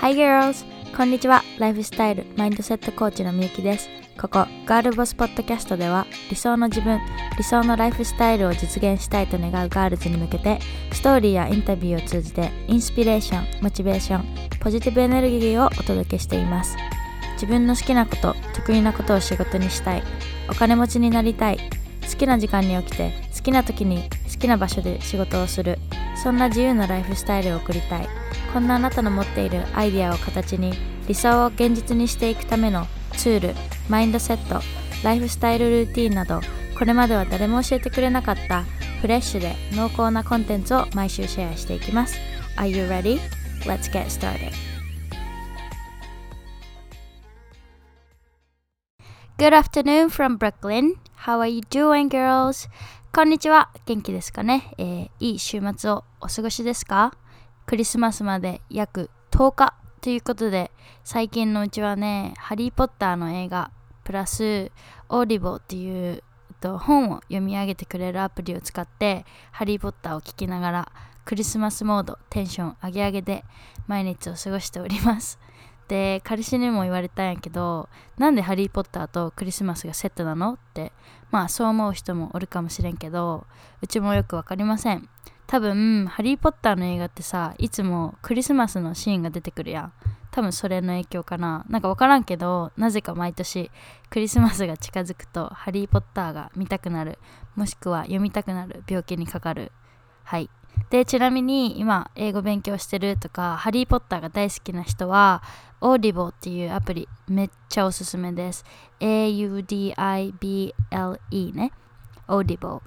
Hi girls! こんにちは。ライフスタイル、マインドセットコーチのみゆきです。ここ、ガールボスポッドキャストでは、理想の自分、理想のライフスタイルを実現したいと願うガールズに向けて、ストーリーやインタビューを通じて、インスピレーション、モチベーション、ポジティブエネルギーをお届けしています。自分の好きなこと、得意なことを仕事にしたい、お金持ちになりたい、好きな時間に起きて、好きな時に好きな場所で仕事をする、そんな自由なライフスタイルを送りたい。こんなあなたの持っているアイデアを形に理想を現実にしていくためのツール、マインドセット、ライフスタイルルーティンなどこれまでは誰も教えてくれなかったフレッシュで濃厚なコンテンツを毎週シェアしていきます。Are you ready? Let's get started. Good afternoon from Brooklyn. How are you doing, girls? こんにちは。元気ですかね、えー、いい週末をお過ごしですか？クリスマスまで約10日。ということで最近のうちはね「ハリー・ポッター」の映画プラスオーディボっていう本を読み上げてくれるアプリを使って「ハリー・ポッター」を聞きながらクリスマスモードテンション上げ上げで毎日を過ごしております。で彼氏にも言われたんやけどなんで「ハリー・ポッター」とクリスマスがセットなの？ってまあそう思う人もおるかもしれんけどうちもよくわかりません。多分ハリー・ポッターの映画ってさいつもクリスマスのシーンが出てくるやん。多分それの影響かな。なんか分からんけどなぜか毎年クリスマスが近づくとハリー・ポッターが見たくなる。もしくは読みたくなる。病気にかかる。はい。でちなみに今英語勉強してるとかハリー・ポッターが大好きな人はオーディボっていうアプリめっちゃおすすめです。AUDIBLE ね。オーディボ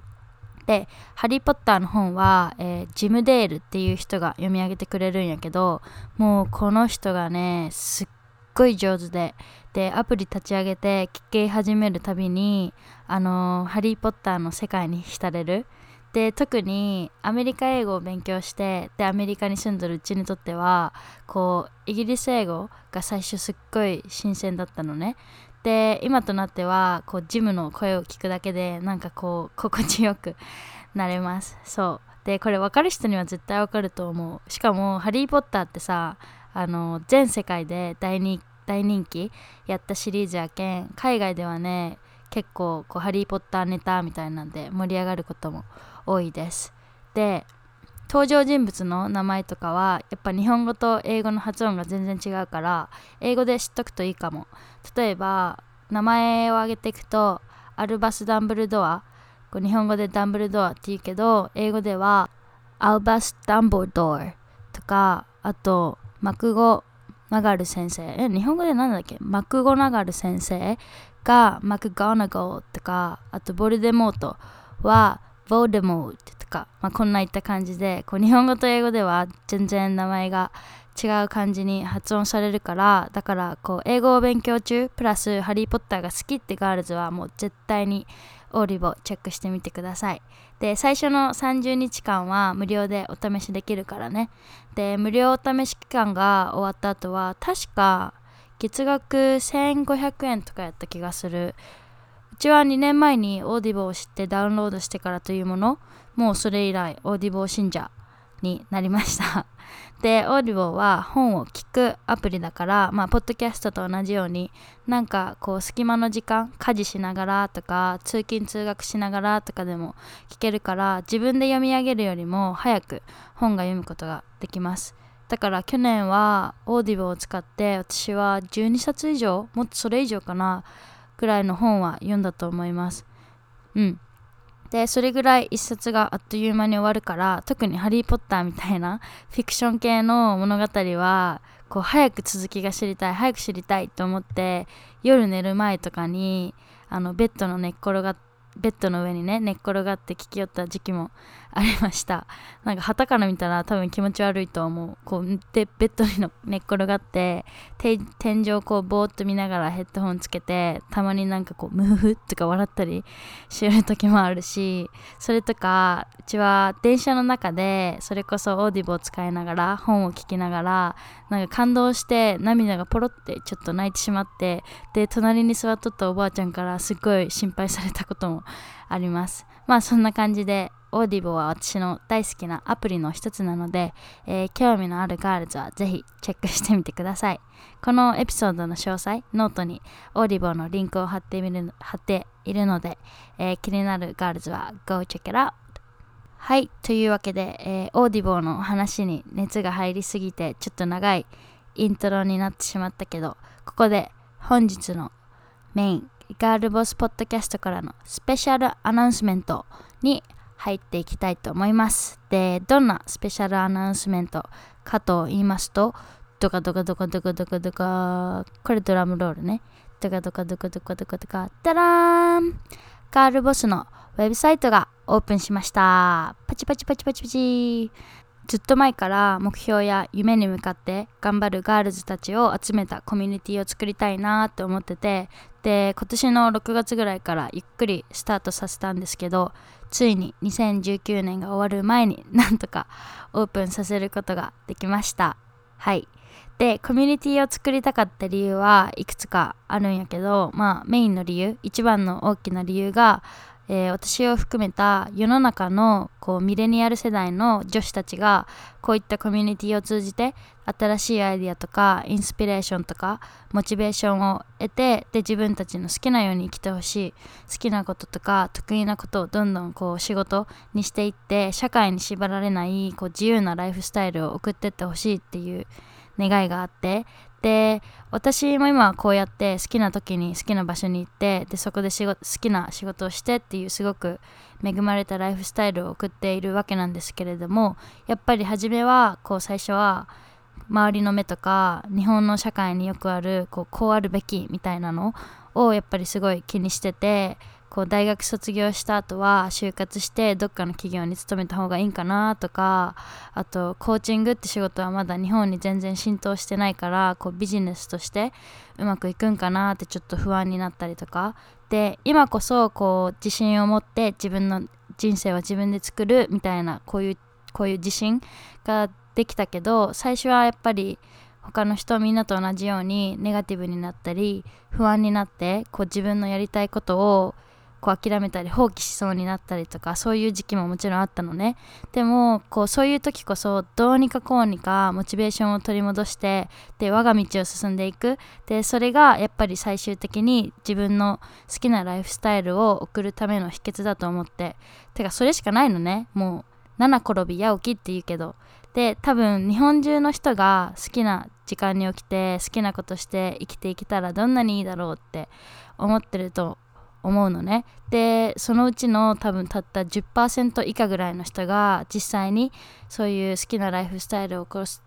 で「ハリー・ポッター」の本は、えー、ジム・デールっていう人が読み上げてくれるんやけどもうこの人がねすっごい上手ででアプリ立ち上げて聞き始めるたびにあのー、ハリー・ポッターの世界に浸れる。で特にアメリカ英語を勉強してでアメリカに住んでるうちにとってはこうイギリス英語が最初すっごい新鮮だったのね。で今となってはこうジムの声を聞くだけでなんかこう心地よくなれます。そう。でこれ分かる人には絶対分かると思う。しかも「ハリー・ポッター」ってさあの全世界で大人大人気やったシリーズやけん海外ではね結構こう「ハリー・ポッター」ネタみたいなんで盛り上がることも多いです。で登場人物の名前とかはやっぱ日本語と英語の発音が全然違うから英語で知っとくといいかも。例えば名前を挙げていくとアルバス・ダンブルドア。こう日本語でダンブルドアって言うけど英語ではアルバス・ダンブルドアとかあとマクゴ・ナガル先生。え日本語で何だっけ？マクゴ・ナガル先生がマクゴナゴとかあとボルデモートはボーデモート。か、まあ、こんないった感じでこう日本語と英語では全然名前が違う感じに発音されるからだからこう英語を勉強中プラスハリー・ポッターが好きってガールズはもう絶対にオーリボチェックしてみてください。で最初の30日間は無料でお試しできるからね。で無料お試し期間が終わった後は確か月額1500円とかやった気がする。うちは2年前に Audible を知ってダウンロードしてからというものもうそれ以来 Audible 信者になりました で、 Audible は本を聞くアプリだから、まあ、ポッドキャストと同じように、なんかこう、隙間の時間、家事しながらとか、通勤通学しながらとかでも聞けるから、自分で読み上げるよりも早く本が読むことができます。だから去年は Audible を使って私は12冊以上もっとそれ以上かなぐらいの本は読んだと思います。うん。でそれぐらい一冊があっという間に終わるから特に「ハリー・ポッター」みたいな フィクション系の物語はこう早く続きが知りたい早く知りたいと思って夜寝る前とかにあのベッドの寝っ転がっベッドの上にね寝っ転がって聞きよった時期もありました。なんか旗から見たら多分気持ち悪いと思う。こうでベッドに寝っ転がって天井こうぼーっと見ながらヘッドホンつけてたまになんかこうムフフとか笑ったりしてる時もあるしそれとかうちは電車の中でそれこそオーディブを使いながら本を聞きながらなんか感動して涙がポロってちょっと泣いてしまってで隣に座っとったおばあちゃんからすっごい心配されたこともあります。まあそんな感じでオーディボは私の大好きなアプリの一つなので、えー、興味のあるガールズはぜひチェックしてみてください。このエピソードの詳細、ノートに Audible のリンクを貼ってみる貼っているので、えー、気になるガールズは Go check it out! はい、というわけで、えー、 Audible の話に熱が入りすぎてちょっと長いイントロになってしまったけど、ここで本日のメイン Girl Boss Podcast からの special announcementに入っていきたいと思います。で、どんなスペシャルアナウンスメントかと言いますと、ドカドカドカドカドカドカ、これドラムロールね。ドカドカドカドカドカドカ、ダラーンガールボスのウェブサイトがオープンしました。パチパチパチパチパチ。ずっと前から目標や夢に向かって頑張るガールズたちを集めたコミュニティを作りたいなって思っててで今年の6月ぐらいからゆっくりスタートさせたんですけどついに2019年が終わる前になんとかオープンさせることができました。はい。でコミュニティを作りたかった理由はいくつかあるんやけどまあメインの理由一番の大きな理由がえー、私を含めた世の中のこうミレニアル世代の女子たちがこういったコミュニティを通じて新しいアイディアとかインスピレーションとかモチベーションを得てで自分たちの好きなように生きてほしい好きなこととか得意なことをどんどんこう仕事にしていって社会に縛られないこう自由なライフスタイルを送ってってほしいっていう願いがあってで私も今こうやって好きな時に好きな場所に行ってでそこで仕事好きな仕事をしてっていうすごく恵まれたライフスタイルを送っているわけなんですけれどもやっぱり初めはこう最初は周りの目とか日本の社会によくあるこうこうあるべきみたいなのをやっぱりすごい気にしててこう大学卒業した後は就活してどっかの企業に勤めた方がいいんかなとかあとコーチングって仕事はまだ日本に全然浸透してないからこうビジネスとしてうまくいくんかなってちょっと不安になったりとか。で今こそこう自信を持って自分の人生は自分で作るみたいなこういうこういう自信ができたけど最初はやっぱり他の人みんなと同じようにネガティブになったり不安になってこう自分のやりたいことをこう諦めたり放棄しそうになったりとかそういう時期ももちろんあったのね。でもこうそういう時こそどうにかこうにかモチベーションを取り戻してで我が道を進んでいく。でそれがやっぱり最終的に自分の好きなライフスタイルを送るための秘訣だと思って。てかそれしかないのね。もう七転び八起きって言うけど。で多分日本中の人が好きな時間に起きて好きなことして生きていけたらどんなにいいだろうって思ってると思うのね。でそのうちの多分たった10%以下ぐらいの人が実際にそういう好きなライフスタイルを起こす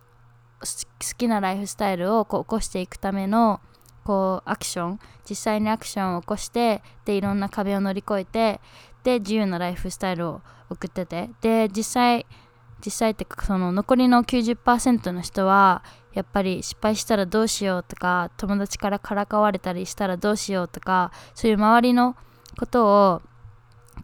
好きなライフスタイルをこう起こしていくためのこうアクション実際にアクションを起こしてでいろんな壁を乗り越えてで自由なライフスタイルを送ってて。で実際実際ってその残りの90%の人はやっぱり失敗したらどうしようとか友達からからかわれたりしたらどうしようとかそういう周りのことを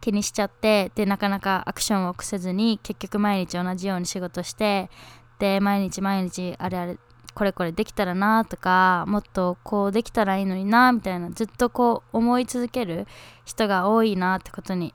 気にしちゃってでなかなかアクションを起こせずに結局毎日同じように仕事してで毎日毎日あれあれこれこれできたらなとかもっとこうできたらいいのになみたいなずっとこう思い続ける人が多いなってことに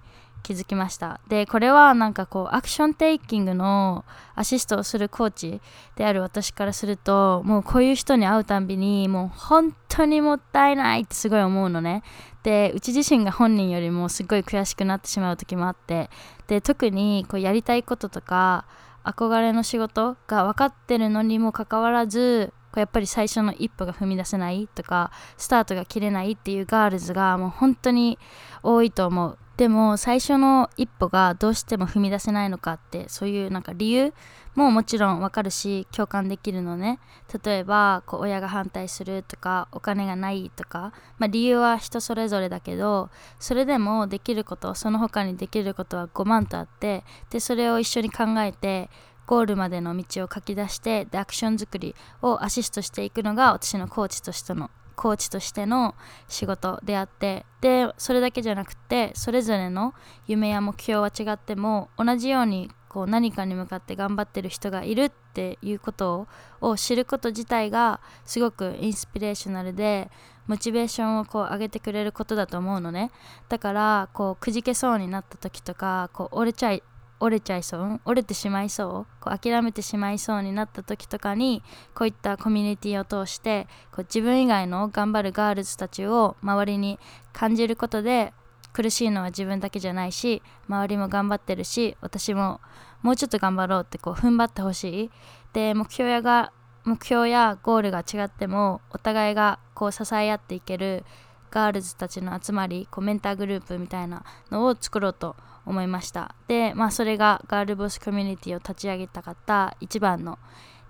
気づきました。でこれはなんかこうアクションテイキングのアシストをするコーチである私からするともうこういう人に会うたんびにもう本当にもったいないってすごい思うのね。でうち自身が本人よりもすごい悔しくなってしまう時もあって。で特にこうやりたいこととか憧れの仕事が分かってるのにもかかわらずうやっぱり最初の一歩が踏み出せないとかスタートが切れないっていうガールズがもう本当に多いと思う。でも最初の一歩がどうしても踏み出せないのかってそういうなんか理由ももちろんわかるし共感できるのね。例えばこう親が反対するとかお金がないとか、まあ、理由は人それぞれだけどそれでもできることその他にできることは5万とあってでそれを一緒に考えてゴールまでの道を書き出してでアクション作りをアシストしていくのが私のコーチとしてのコーチとしての仕事であってでそれだけじゃなくてそれぞれの夢や目標は違っても同じようにこう何かに向かって頑張ってる人がいるっていうことを知ること自体がすごくインスピレーショナルでモチベーションをこう上げてくれることだと思うのね。だからこうくじけそうになった時とかこう折れちゃい折れちゃいそう、折れてしまいそう？こう諦めてしまいそうになった時とかにこういったコミュニティを通してこう自分以外の頑張るガールズたちを周りに感じることで苦しいのは自分だけじゃないし周りも頑張ってるし私ももうちょっと頑張ろうってこう踏ん張ってほしい。で目標やが目標やゴールが違ってもお互いがこう支え合っていけるガールズたちの集まりこうメンターグループみたいなのを作ろうと思いました。でまあそれがガールボスコミュニティを立ち上げたかった一番の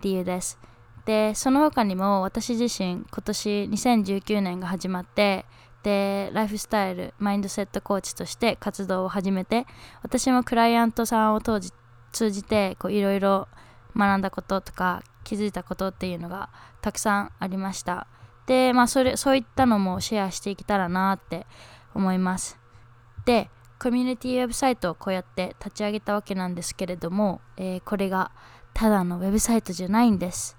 理由です。でその他にも私自身今年2019年が始まってでライフスタイルマインドセットコーチとして活動を始めて私もクライアントさんを通じていろいろ学んだこととか気づいたことっていうのがたくさんありました。でまあそれそういったのもシェアしていけたらなって思います。でコミュニティウェブサイトをこうやって立ち上げたわけなんですけれども、えー、これがただのウェブサイトじゃないんです、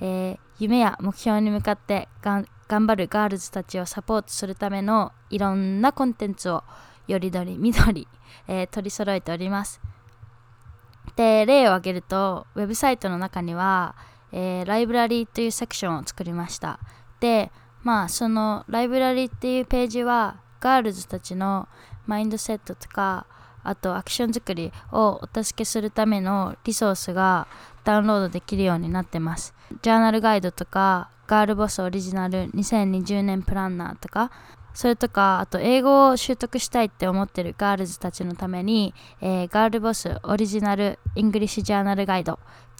えー、夢や目標に向かって頑張るガールズたちをサポートするためのいろんなコンテンツをよりどりみどり、えー、取り揃えております。で例を挙げるとウェブサイトの中には、え、ライブラリーというセクションを作りました。でまあそのライブラリーっていうページはガールズたちのマインドセットとかあとアクション作りをお助けするためのリソースがダウンロードできるようになってます。ジャーナルガイドとかガールボスオリジナル2020年プランナーとかそれとかあと英語を習得したいって思ってるガールズたちのために、えー、ガールボスオリジナルイングリッシュジャーナルガイド。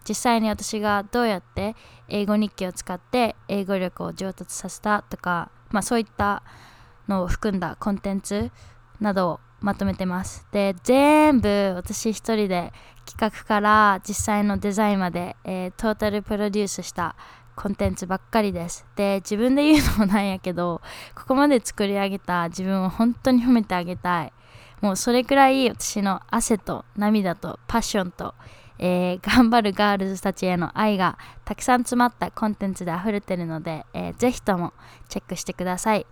実際に私がどうやって英語日記を使って英語力を上達させたとか、まあ、そういったのを含んだコンテンツなどをまとめてます。で、全部私一人で企画から実際のデザインまで、えー、トータルプロデュースしたコンテンツばっかりです。で、自分で言うのもなんやけど、ここまで作り上げた自分を本当に褒めてあげたい。もうそれくらい私の汗と涙とパッションと、えー、頑張るガールズたちへの愛がたくさん詰まったコンテンツで溢れてるので、えー、ぜひともチェックしてください。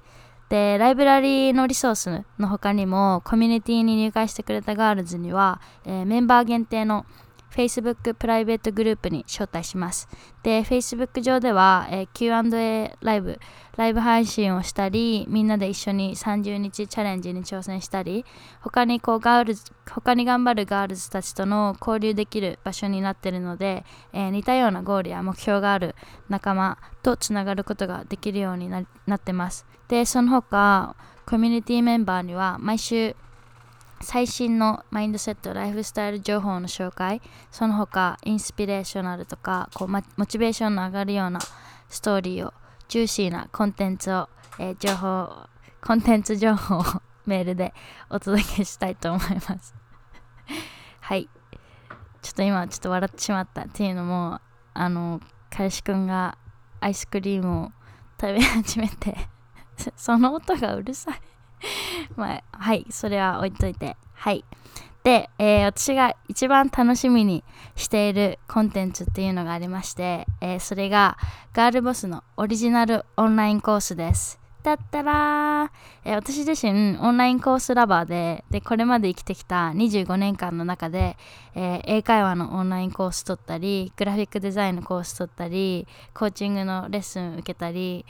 で、ライブラリーのリソースの他にも、コミュニティに入会してくれたガールズには、えー、メンバー限定の Facebook プライベートグループに招待します。で、Facebook 上では、えー、Q&A ライブ、ライブ配信をしたり、みんなで一緒に30日チャレンジに挑戦したり、他にこうガールズ、他に頑張るガールズたちとの交流できる場所になっているので、えー、似たようなゴールや目標がある仲間とつながることができるようになってます。で、その他、コミュニティメンバーには毎週最新のマインドセット、ライフスタイル情報の紹介、その他、インスピレーショナルとか、こうモチベーションの上がるようなストーリーを、ジューシーなコンテンツを、えー、情報、コンテンツ情報を メールでお届けしたいと思います。はい。ちょっと今、ちょっと笑ってしまったっていうのも、あの、彼氏くんがアイスクリームを食べ始めて その音がうるさい。まあ、はい、それは置いといて。はい。で、えー、私が一番楽しみにしているコンテンツっていうのがありまして、えー、それがガールボスのオリジナルオンラインコースです。だったら、えー、私自身オンラインコースラバーででこれまで生きてきた25年間の中で、えー、英会話のオンラインコース取ったりグラフィックデザインのコース取ったりコーチングのレッスン受けたり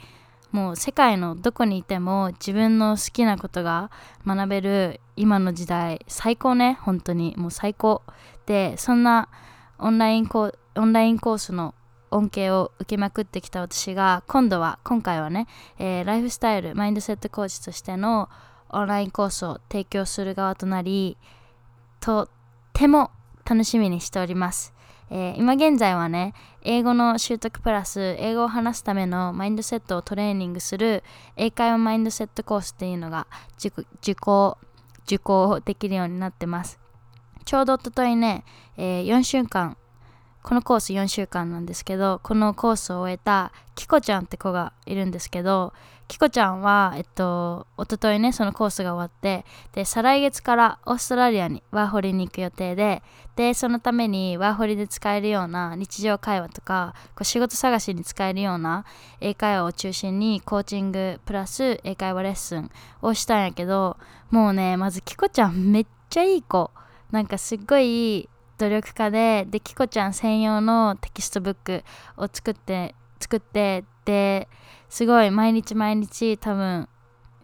もう世界のどこにいても自分の好きなことが学べる今の時代最高ね本当に。もう最高。でそんなオンラインコオンラインコースの恩恵を受けまくってきた私が今度は今回はね、えー、ライフスタイルマインドセットコーチとしてのオンラインコースを提供する側となりとっても楽しみにしております。えー、今現在はね、英語の習得プラス、英語を話すためのマインドセットをトレーニングする英会話マインドセットコースっていうのが受講、受講できるようになってます。ちょうどおとといね、えー、4週間このコース4週間なんですけどこのコースを終えたキコちゃんって子がいるんですけどキコちゃんはえっと一昨日ねそのコースが終わってで再来月からオーストラリアにワーホリに行く予定ででそのためにワーホリで使えるような日常会話とかこう仕事探しに使えるような英会話を中心にコーチングプラス英会話レッスンをしたんやけどもうねまずキコちゃんめっちゃいい子。なんかすっごい努力家ででキコちゃん専用のテキストブックを作って作ってですごい毎日毎日多分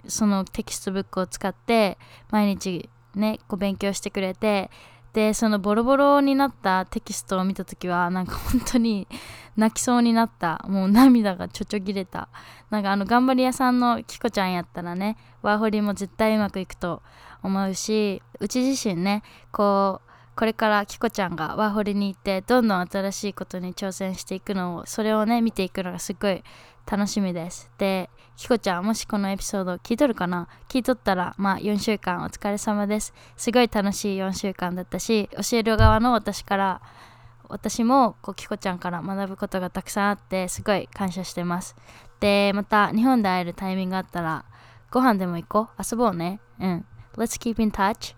そのテキストブックを使って毎日ねこう勉強してくれてでそのボロボロになったテキストを見た時はなんか本当に泣きそうになった。もう涙がちょちょぎれた。なんかあの頑張り屋さんのキコちゃんやったらねワーホリも絶対うまくいくと思うしうち自身ねこうこれからキコちゃんがワーホリに行ってどんどん新しいことに挑戦していくのをそれをね見ていくのがすごい楽しみです。でキコちゃんもしこのエピソード聞いとるかな？聞いとったらまあ4週間お疲れ様です。すごい楽しい4週間だったし教える側の私から私もこうキコちゃんから学ぶことがたくさんあってすごい感謝してます。でまた日本で会えるタイミングがあったらご飯でも行こう？遊ぼうね？うん。Let's keep in touch.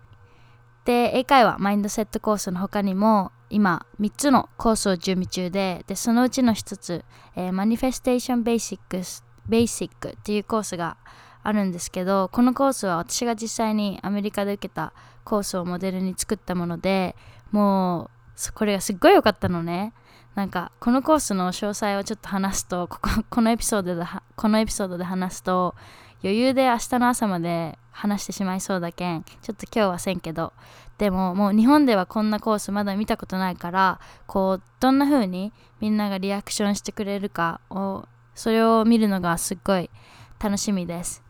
で英会話マインドセットコースの他にも今3つのコースを準備中ででそのうちの1つ、えー、マニフェステーションベーシックスベーシックっていうコースがあるんですけどこのコースは私が実際にアメリカで受けたコースをモデルに作ったものでもうこれがすっごい良かったのね。なんかこのコースの詳細をちょっと話すとこここのエピソードでこのエピソードで話すと余裕で明日の朝まで話してしまいそうだけん。ちょっと今日はせんけど。でももう日本ではこんなコースまだ見たことないからこうどんな風にみんながリアクションしてくれるかをそれを見るのがすっごい楽しみです。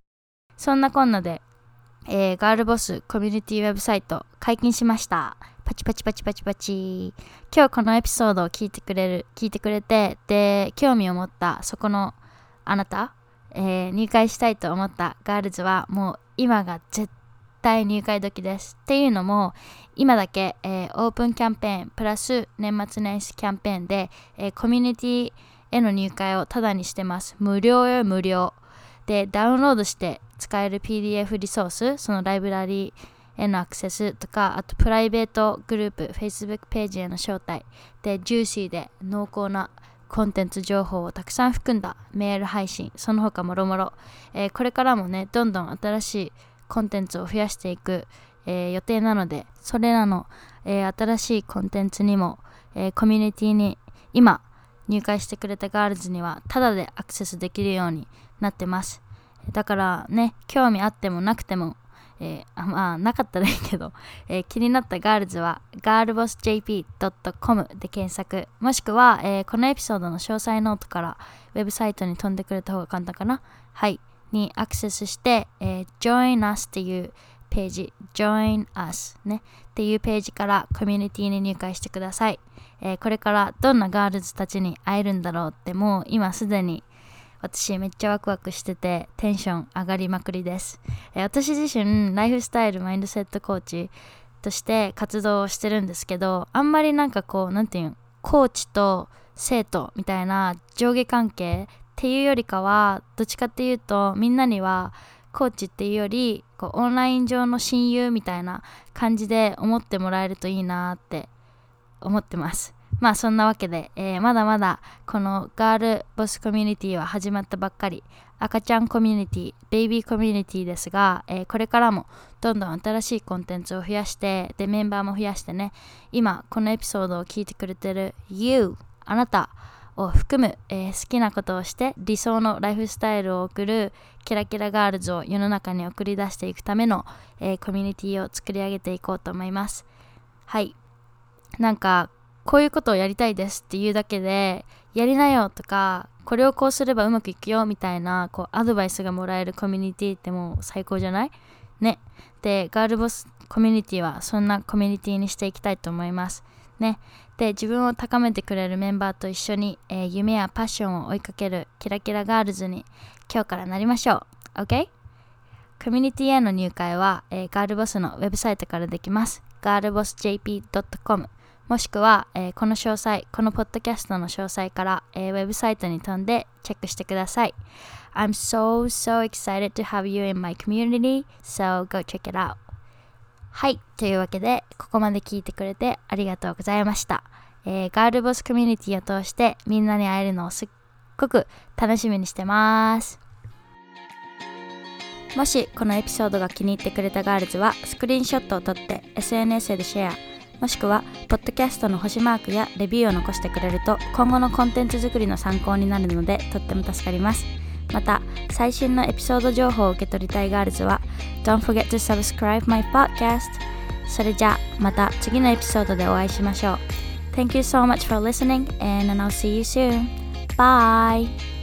そんなこんなで、えー、ガールボスコミュニティウェブサイト解禁しました。パチパチパチパチパチ。今日このエピソードを聞いてくれる聞いてくれてで興味を持ったそこのあなたえー、入会したいと思ったガールズはもう今が絶対入会時です。っていうのも今だけ、えー、オープンキャンペーンプラス年末年始キャンペーンで、えー、コミュニティへの入会をタダにしてます。無料よ無料。でダウンロードして使える PDF リソースそのライブラリーへのアクセスとかあとプライベートグループ Facebook ページへの招待でジューシーで濃厚なコンテンツ情報をたくさん含んだメール配信その他もろもろ、えこれからもねどんどん新しいコンテンツを増やしていく、えー、予定なのでそれらの、えー、新しいコンテンツにも、え、コミュニティに今入会してくれたガールズにはタダでアクセスできるようになってます。だからね興味あってもなくてもえー、まあなかったらいいけど、えー、気になったガールズは girlbossjp.com で検索。もしくは、えー、このエピソードの詳細ノートからウェブサイトに飛んでくれた方が簡単かな。はい。にアクセスして、えー、Join Us っていうページ。Join Us ね。っていうページからコミュニティに入会してください、え、これからどんなガールズたちに会えるんだろうってもう今すでに私めっちゃワクワクしててテンション上がりまくりです、えー、私自身ライフスタイルマインドセットコーチとして活動をしてるんですけどあんまりなんかこう何て言うコーチと生徒みたいな上下関係っていうよりかはどっちかっていうとみんなにはコーチっていうよりこうオンライン上の親友みたいな感じで思ってもらえるといいなって思ってます。まあそんなわけで、えー、まだまだこのガールボスコミュニティは始まったばっかり。赤ちゃんコミュニティベイビーコミュニティですが、えー、これからもどんどん新しいコンテンツを増やしてでメンバーも増やしてね。今このエピソードを聞いてくれてる You あなたを含む、えー、好きなことをして理想のライフスタイルを送るキラキラガールズを世の中に送り出していくための、えー、コミュニティを作り上げていこうと思います。はい。なんかこういうことをやりたいですっていうだけでやりなよとかこれをこうすればうまくいくよみたいなこうアドバイスがもらえるコミュニティってもう最高じゃない？ね。でガールボスコミュニティはそんなコミュニティにしていきたいと思います。ね。で自分を高めてくれるメンバーと一緒に、えー、夢やパッションを追いかけるキラキラガールズに今日からなりましょう。OK? コミュニティへの入会は、えー、ガールボスのウェブサイトからできます。girlbossjp.com もしくは、えー、この詳細、このポッドキャストの詳細から、えー、ウェブサイトに飛んでチェックしてください。I'm so, so excited to have you in my community, so go check it out. はい、というわけで、ここまで聞いてくれてありがとうございました。えー、ガールボスコミュニティを通してみんなに会えるのをすっごく楽しみにしてます。もしこのエピソードが気に入ってくれたガールズはスクリーンショットを撮って SNS でシェアもしくはポッドキャストの星マークやレビューを残してくれると今後のコンテンツ作りの参考になるのでとっても助かりますまた最新のエピソード情報を受け取りたいガールズは Don't forget to subscribe my podcast それじゃあまた次のエピソードでお会いしましょう Thank you so much for listening and I'll see you soon. Bye!